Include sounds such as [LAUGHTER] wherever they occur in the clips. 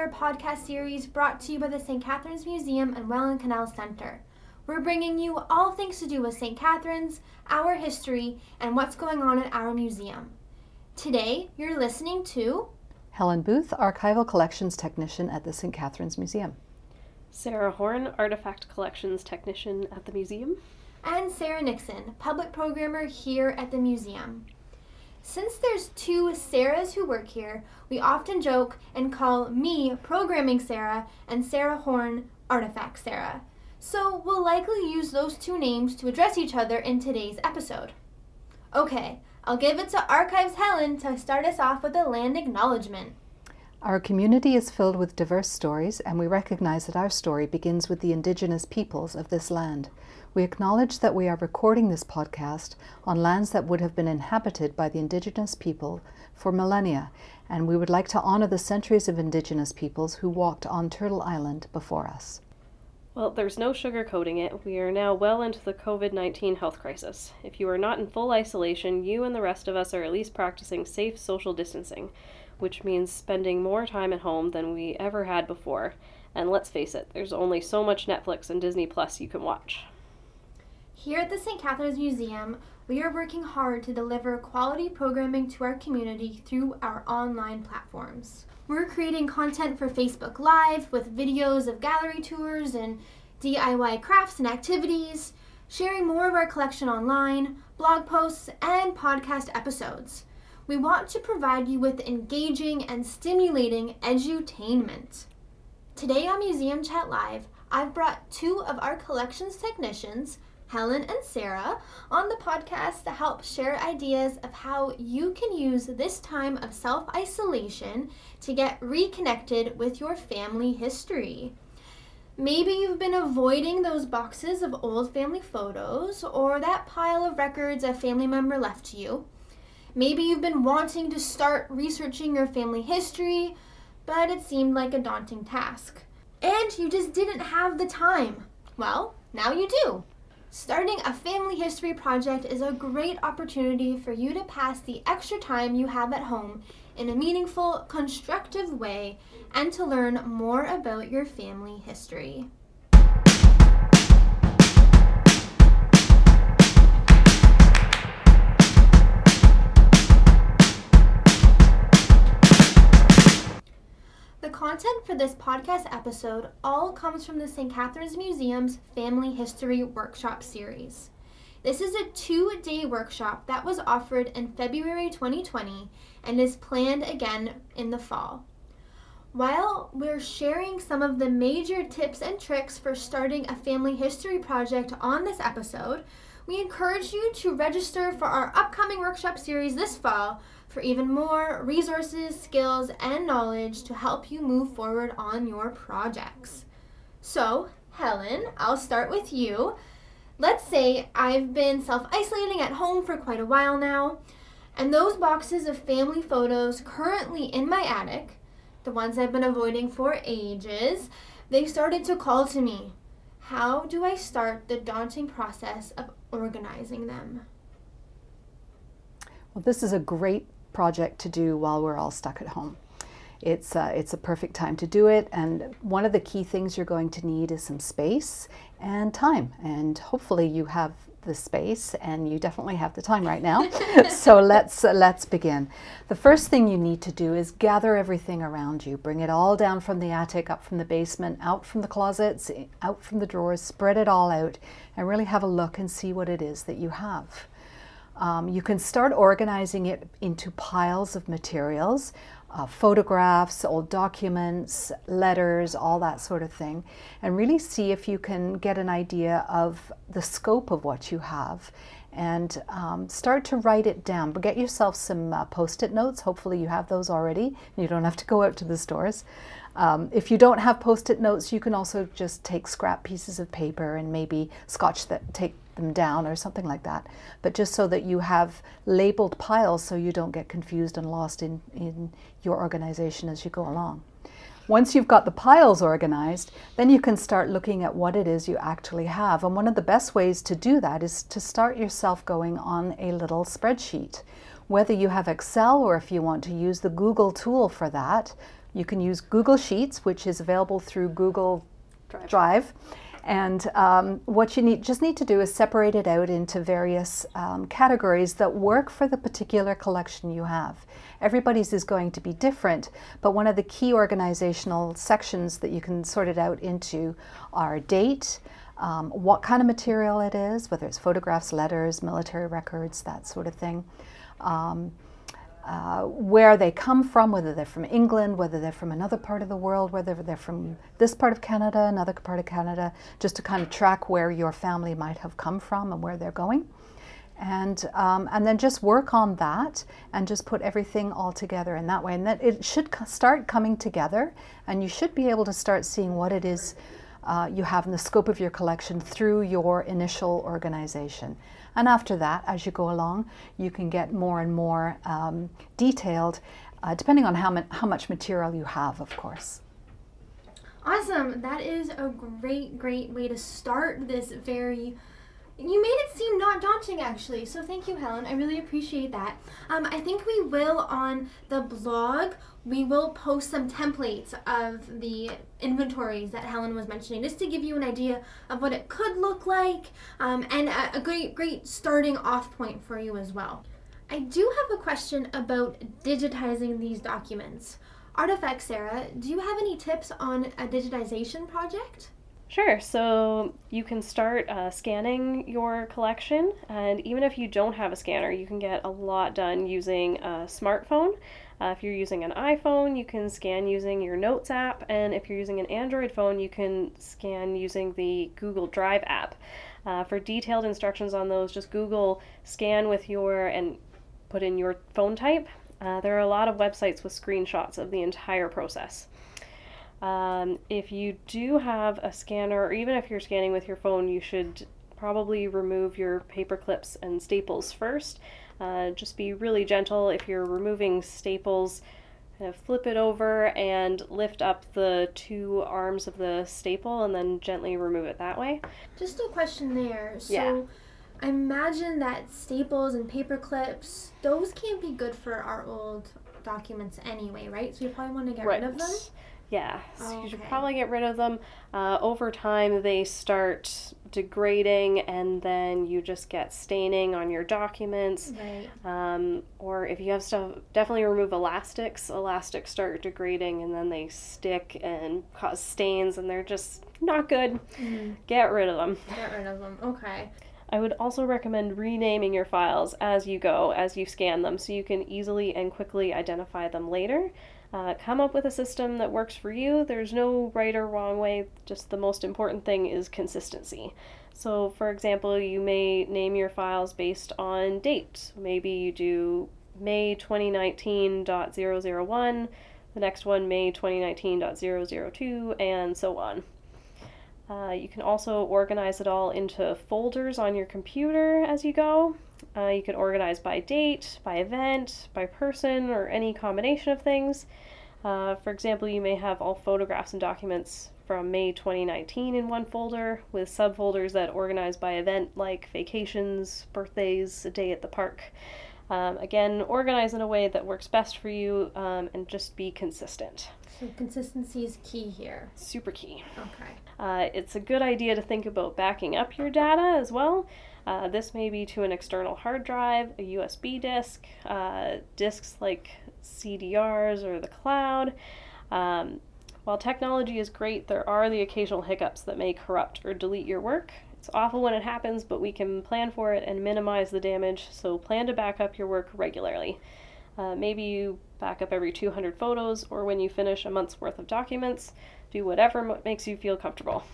fairly regular podcast series brought to you by the St. Catharines Museum and Welland Canal Center. We're bringing you all things to do with St. Catharines, our history, and what's going on at our museum. Today, you're listening to Helen Booth, Archival Collections Technician at the St. Catharines Museum. Sarah Horn, Artifact Collections Technician at the museum. and Sarah Nixon, public programmer here at the museum. Since there's two Sarahs who work here, we often joke and call me Programming Sarah and Sarah Horn Artifact Sarah. So we'll likely use those two names to address each other in today's episode. Okay, I'll give it to Archives Helen to start us off with a land acknowledgement. Our community is filled with diverse stories, and we recognize that our story begins with the Indigenous peoples of this land. We acknowledge that we are recording this podcast on lands that would have been inhabited by the Indigenous people for millennia, and we would like to honor the centuries of Indigenous peoples who walked on Turtle Island before us. Well, there's no sugarcoating it. We are now well into the COVID 19 health crisis. If you are not in full isolation, you and the rest of us are at least practicing safe social distancing, which means spending more time at home than we ever had before. And let's face it, there's only so much Netflix and Disney Plus you can watch. Here at the St. Catharines Museum, we are working hard to deliver quality programming to our community through our online platforms. We're creating content for Facebook Live with videos of gallery tours and DIY crafts and activities, sharing more of our collection online, blog posts, and podcast episodes. We want to provide you with engaging and stimulating edutainment. Today on Museum Chat Live, I've brought two of our collections technicians, Helen and Sarah, on the podcast to help share ideas of how you can use this time of self isolation to get reconnected with your family history. Maybe you've been avoiding those boxes of old family photos or that pile of records a family member left to you. Maybe you've been wanting to start researching your family history, but it seemed like a daunting task. And you just didn't have the time. Well, now you do. Starting a family history project is a great opportunity for you to pass the extra time you have at home in a meaningful, constructive way and to learn more about your family history. Content for this podcast episode all comes from the St. Catharines Museum's Family History Workshop series. This is a two day workshop that was offered in February 2020 and is planned again in the fall. While we're sharing some of the major tips and tricks for starting a family history project on this episode, we encourage you to register for our upcoming workshop series this fall for even more resources, skills, and knowledge to help you move forward on your projects. So, Helen, I'll start with you. Let's say I've been self isolating at home for quite a while now, and those boxes of family photos currently in my attic, the ones I've been avoiding for ages, they started to call to me. How do I start the daunting process of organizing them? Well, this is a great project to do while we're all stuck at home. It's, uh, it's a perfect time to do it, and one of the key things you're going to need is some space and time. And hopefully, you have the space, and you definitely have the time right now. [LAUGHS] so let's uh, let's begin. The first thing you need to do is gather everything around you. Bring it all down from the attic, up from the basement, out from the closets, out from the drawers. Spread it all out, and really have a look and see what it is that you have. Um, you can start organizing it into piles of materials, uh, photographs, old documents, letters, all that sort of thing, and really see if you can get an idea of the scope of what you have and um, start to write it down. But get yourself some uh, post it notes. Hopefully, you have those already. You don't have to go out to the stores. Um, if you don't have post it notes, you can also just take scrap pieces of paper and maybe scotch that, take them down or something like that. But just so that you have labeled piles so you don't get confused and lost in, in your organization as you go along. Once you've got the piles organized, then you can start looking at what it is you actually have. And one of the best ways to do that is to start yourself going on a little spreadsheet Whether you have Excel or if you want to use the Google tool for that, you can use Google Sheets, which is available through Google Drive. Drive. And um, what you need, just need to do is separate it out into various um, categories that work for the particular collection you have. Everybody's is going to be different, but one of the key organizational sections that you can sort it out into are date, um, what kind of material it is, whether it's photographs, letters, military records, that sort of thing. Um, uh, where they come from, whether they're from England, whether they're from another part of the world, whether they're from this part of Canada, another part of Canada, just to kind of track where your family might have come from and where they're going. And, um, and then just work on that and just put everything all together in that way. And that it should start coming together, and you should be able to start seeing what it is uh, you have in the scope of your collection through your initial organization. And after that, as you go along, you can get more and more um, detailed, uh, depending on how, ma- how much material you have, of course. Awesome. That is a great, great way to start this very. You made it seem not daunting, actually. So thank you, Helen. I really appreciate that. Um, I think we will on the blog. We will post some templates of the inventories that Helen was mentioning, just to give you an idea of what it could look like, um, and a, a great, great starting off point for you as well. I do have a question about digitizing these documents. Artifact Sarah, do you have any tips on a digitization project? Sure. So you can start uh, scanning your collection, and even if you don't have a scanner, you can get a lot done using a smartphone. Uh, if you're using an iPhone, you can scan using your Notes app, and if you're using an Android phone, you can scan using the Google Drive app. Uh, for detailed instructions on those, just Google scan with your and put in your phone type. Uh, there are a lot of websites with screenshots of the entire process. Um, if you do have a scanner, or even if you're scanning with your phone, you should probably remove your paper clips and staples first. Uh, just be really gentle if you're removing staples. Kind of flip it over and lift up the two arms of the staple and then gently remove it that way. Just a question there. So Yeah. I imagine that staples and paper clips, those can't be good for our old documents anyway, right? So you probably want to get rid of them. Yeah, so you should probably get rid of them. Uh, over time, they start degrading, and then you just get staining on your documents. Right. Um, or if you have stuff, definitely remove elastics. Elastics start degrading, and then they stick and cause stains, and they're just not good. Mhm. Get rid of them. Get rid of them. Okay. I would also recommend renaming your files as you go, as you scan them, so you can easily and quickly identify them later. Uh, come up with a system that works for you. There's no right or wrong way, just the most important thing is consistency. So, for example, you may name your files based on date. Maybe you do May 2019.001, the next one May 2019.002, and so on. Uh, you can also organize it all into folders on your computer as you go. Uh, you can organize by date, by event, by person, or any combination of things. Uh, for example, you may have all photographs and documents from May 2019 in one folder, with subfolders that organize by event like vacations, birthdays, a day at the park. Um, again, organize in a way that works best for you um, and just be consistent. So consistency is key here. Super key. Okay. Uh, it's a good idea to think about backing up your data as well. Uh, this may be to an external hard drive, a USB disk, uh, disks like CDRs or the cloud. Um, while technology is great, there are the occasional hiccups that may corrupt or delete your work. It's awful when it happens, but we can plan for it and minimize the damage, so plan to back up your work regularly. Uh, maybe you back up every 200 photos, or when you finish a month's worth of documents. Do whatever makes you feel comfortable.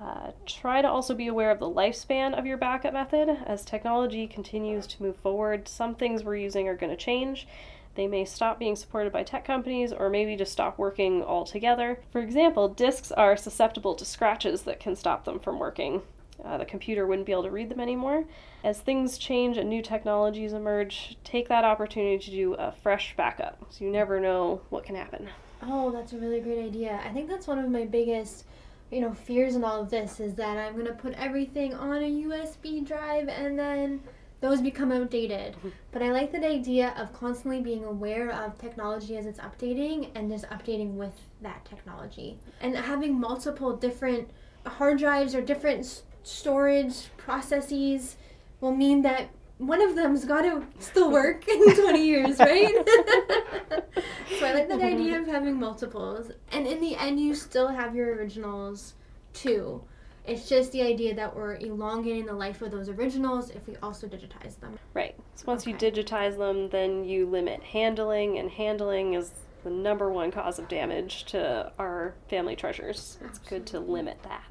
Uh, try to also be aware of the lifespan of your backup method. As technology continues to move forward, some things we're using are going to change. They may stop being supported by tech companies or maybe just stop working altogether. For example, disks are susceptible to scratches that can stop them from working. Uh, the computer wouldn't be able to read them anymore. As things change and new technologies emerge, take that opportunity to do a fresh backup so you never know what can happen. Oh, that's a really great idea. I think that's one of my biggest, you know, fears in all of this is that I'm gonna put everything on a USB drive and then those become outdated. [LAUGHS] But I like that idea of constantly being aware of technology as it's updating and just updating with that technology. And having multiple different hard drives or different storage processes will mean that one of them's got to still work in [LAUGHS] 20 years, right? [LAUGHS] so I like that idea of having multiples. And in the end, you still have your originals too. It's just the idea that we're elongating the life of those originals if we also digitize them. Right. So once you digitize them, then you limit handling, and handling is the number one cause of damage to our family treasures. It's good to limit that.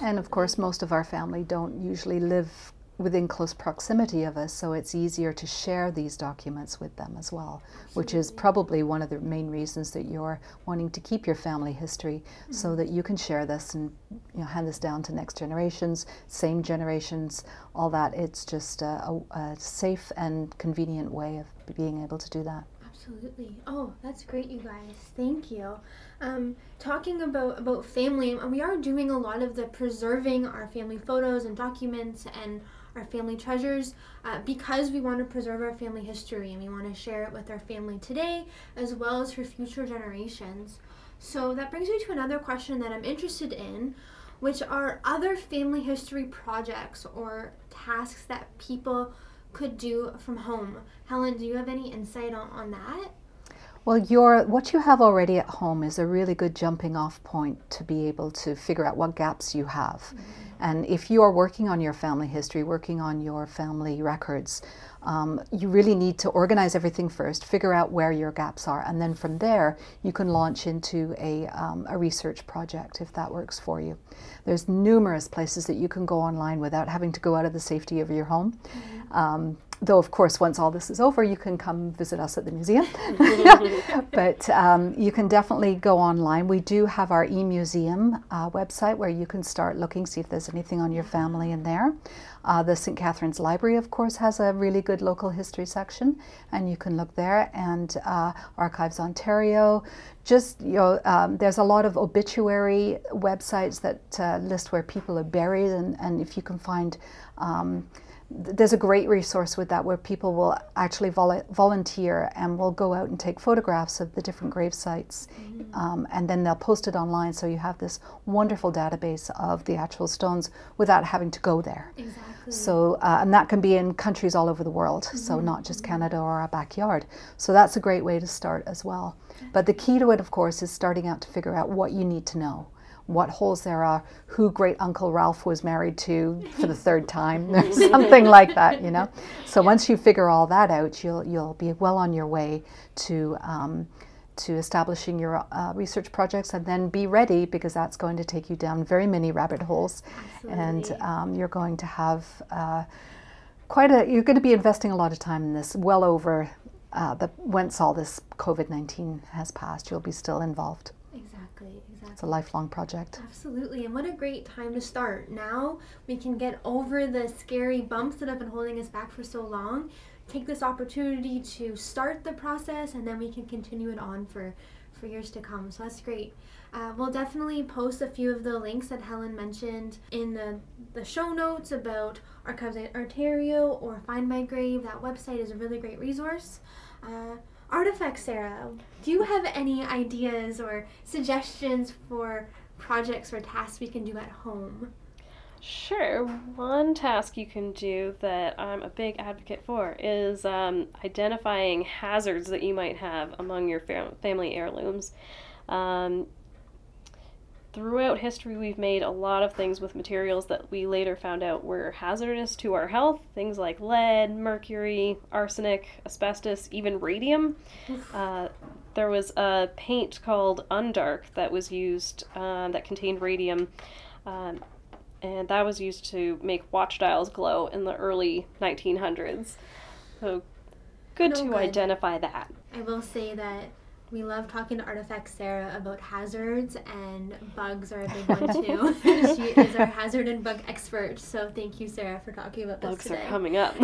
And of course, most of our family don't usually live within close proximity of us, so it's easier to share these documents with them as well, which is probably one of the main reasons that you're wanting to keep your family history so that you can share this and you know, hand this down to next generations, same generations, all that. It's just a, a, a safe and convenient way of being able to do that. Absolutely. Oh, that's great, you guys. Thank you. Um, talking about about family, and we are doing a lot of the preserving our family photos and documents and our family treasures uh, because we want to preserve our family history and we want to share it with our family today as well as for future generations. So that brings me to another question that I'm interested in, which are other family history projects or tasks that people could do from home. Helen, do you have any insight on, on that? Well, your what you have already at home is a really good jumping off point to be able to figure out what gaps you have. And if you are working on your family history, working on your family records, um, you really need to organize everything first, figure out where your gaps are, and then from there you can launch into a, um, a research project if that works for you. There's numerous places that you can go online without having to go out of the safety of your home. Um, though, of course, once all this is over, you can come visit us at the museum. [LAUGHS] but um, you can definitely go online. We do have our e-museum uh, website where you can start looking, see if there's anything on your family in there. Uh, the St. Catharines Library, of course, has a really good local history section, and you can look there. And uh, Archives Ontario, just you know, um, there's a lot of obituary websites that uh, list where people are buried, and, and if you can find um, there's a great resource with that where people will actually vol- volunteer and will go out and take photographs of the different grave sites um, and then they'll post it online. So you have this wonderful database of the actual stones without having to go there. Exactly. so uh, and that can be in countries all over the world. So not just canada or our backyard. So that's a great way to start as well. But the key to it of course is starting out to figure out what you need to know what holes there are, who great uncle Ralph was married to for the third time, or [LAUGHS] something like that, you know. So once you figure all that out, you'll you'll be well on your way to um, to establishing your uh, research projects, and then be ready because that's going to take you down very many rabbit holes, and um, you're going to have uh, quite a. You're going to be investing a lot of time in this, well over. Uh, the once all this COVID nineteen has passed, you'll be still involved. exactly. Exactly. It's a lifelong project. Absolutely, and what a great time to start. Now we can get over the scary bumps that have been holding us back for so long. Take this opportunity to start the process, and then we can continue it on for, for years to come. So that's great. Uh, we'll definitely post a few of the links that Helen mentioned in the, the show notes about Archives of Ontario or Find My Grave. That website is a really great resource. Uh, Artifacts, Sarah, do you have any ideas or suggestions for projects or tasks we can do at home? Sure. One task you can do that I'm a big advocate for is um, identifying hazards that you might have among your fam- family heirlooms. Um, throughout history, we've made a lot of things with materials that we later found out were hazardous to our health. Things like lead, mercury, arsenic, asbestos, even radium. Uh, there was a paint called Undark that was used uh, that contained radium. Um, and that was used to make watch dials glow in the early 1900s. So good No to good. identify that. I will say that we love talking to Artifact Sarah about hazards, and bugs are a big one [LAUGHS] too. [LAUGHS] she is our hazard and bug expert. So thank you, Sarah, for talking about Bugs this are coming up. [LAUGHS]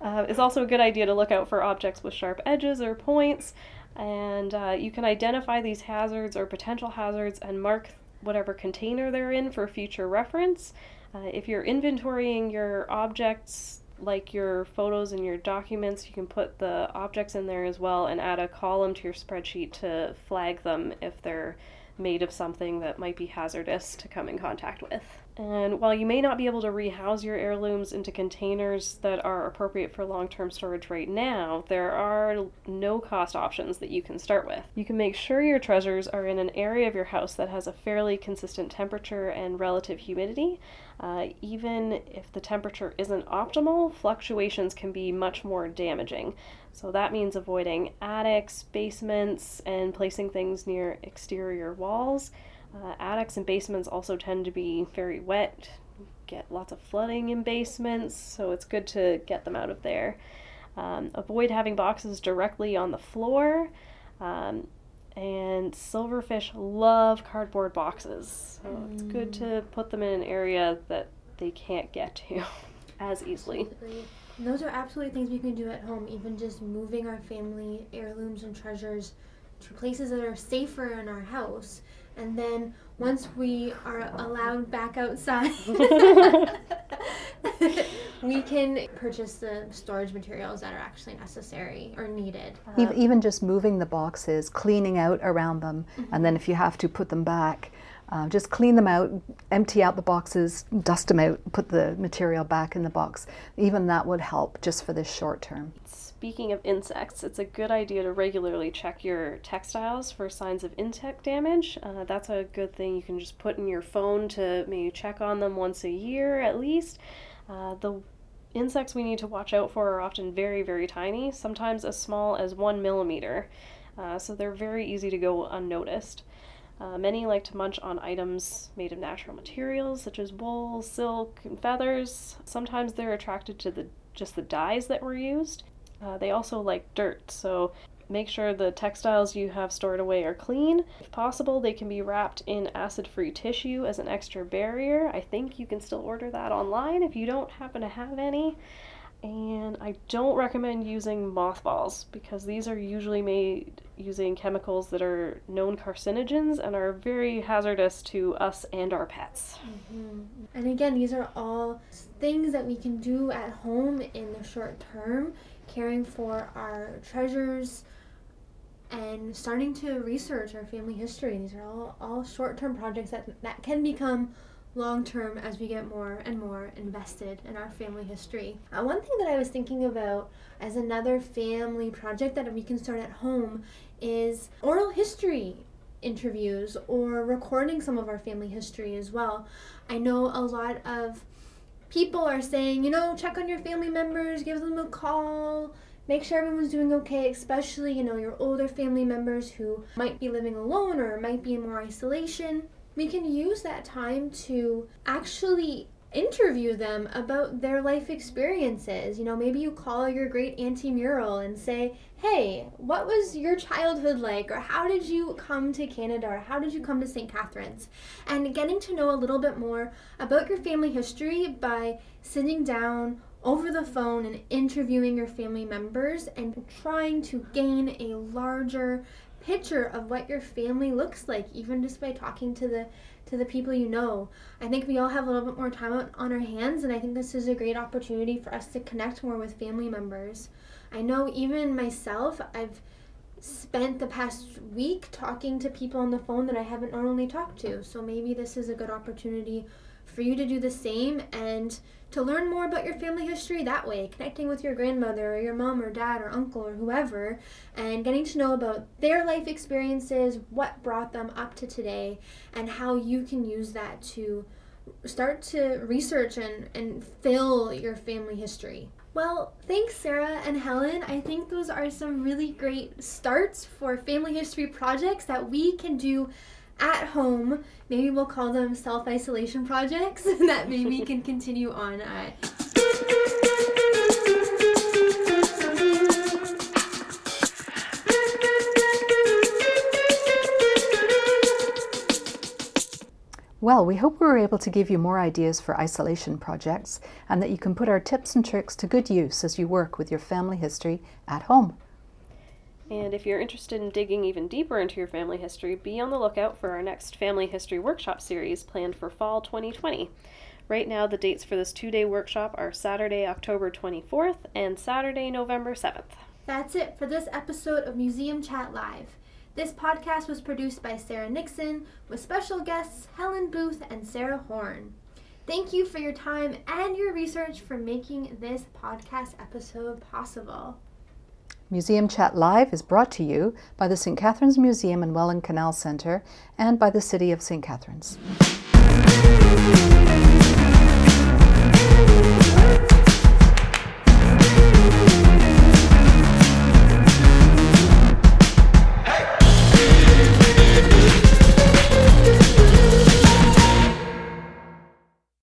uh, it's also a good idea to look out for objects with sharp edges or points, and uh, you can identify these hazards or potential hazards and mark whatever container they're in for future reference. Uh, if you're inventorying your objects, like your photos and your documents, you can put the objects in there as well and add a column to your spreadsheet to flag them if they're made of something that might be hazardous to come in contact with. And while you may not be able to rehouse your heirlooms into containers that are appropriate for long term storage right now, there are no cost options that you can start with. You can make sure your treasures are in an area of your house that has a fairly consistent temperature and relative humidity. Uh, even if the temperature isn't optimal, fluctuations can be much more damaging. So that means avoiding attics, basements, and placing things near exterior walls. Uh, attics and basements also tend to be very wet, get lots of flooding in basements, so it's good to get them out of there. Um, avoid having boxes directly on the floor. Um, and silverfish love cardboard boxes, so mm. it's good to put them in an area that they can't get to [LAUGHS] as easily. Absolutely. And those are absolutely things we can do at home, even just moving our family heirlooms and treasures to places that are safer in our house and then once we are allowed back outside, [LAUGHS] [LAUGHS] we can purchase the storage materials that are actually necessary or needed. Um, Even just moving the boxes, cleaning out around them, mm-hmm. and then if you have to put them back, uh, just clean them out, empty out the boxes, dust them out, put the material back in the box. Even that would help just for this short term. Speaking of insects, it's a good idea to regularly check your textiles for signs of insect damage. Uh, that's a good thing you can just put in your phone to maybe check on them once a year at least. Uh, the insects we need to watch out for are often very, very tiny, sometimes as small as one millimeter. Uh, so they're very easy to go unnoticed. Uh, many like to munch on items made of natural materials such as wool, silk, and feathers. Sometimes they're attracted to the just the dyes that were used. Uh, they also like dirt, so make sure the textiles you have stored away are clean. If possible, they can be wrapped in acid free tissue as an extra barrier. I think you can still order that online if you don't happen to have any. And I don't recommend using mothballs because these are usually made using chemicals that are known carcinogens and are very hazardous to us and our pets. Mm-hmm. And again, these are all things that we can do at home in the short term caring for our treasures, and starting to research our family history. These are all, all short term projects that, that can become long term as we get more and more invested in our family history. Uh, one thing that I was thinking about as another family project that we can start at home is oral history interviews or recording some of our family history as well. I know a lot of people are saying, you know, check on your family members, give them a call, make sure everyone's doing okay, especially, you know, your older family members who might be living alone or might be in more isolation. We can use that time to actually interview them about their life experiences. You know, maybe you call your great auntie Muriel and say, hey, what was your childhood like? Or how did you come to Canada? Or how did you come to St. Catharines? And getting to know a little bit more about your family history by sitting down over the phone and interviewing your family members and trying to gain a larger picture of what your family looks like even just by talking to the to the people you know. I think we all have a little bit more time on our hands, and I think this is a great opportunity for us to connect more with family members. I know even myself, I've spent the past week talking to people on the phone that I haven't normally talked to, so maybe this is a good opportunity for you to do the same and to learn more about your family history that way, connecting with your grandmother or your mom or dad or uncle or whoever, and getting to know about their life experiences, what brought them up to today, and how you can use that to start to research and, and fill your family history. Well, thanks, Sarah and Helen. I think those are some really great starts for family history projects that we can do at home. Maybe we'll call them self isolation projects [LAUGHS] that maybe can continue on at. Well, we hope we were able to give you more ideas for isolation projects and that you can put our tips and tricks to good use as you work with your family history at home. And if you're interested in digging even deeper into your family history, be on the lookout for our next Family History Workshop series planned for fall 2020. Right now, the dates for this two day workshop are Saturday, October 24th and Saturday, November 7th. That's it for this episode of Museum Chat Live. This podcast was produced by Sarah Nixon with special guests Helen Booth and Sarah Horn. Thank you for your time and your research for making this podcast episode possible. Museum Chat Live is brought to you by the St. Catharines Museum and Welland Canal Centre and by the City of St. Catharines.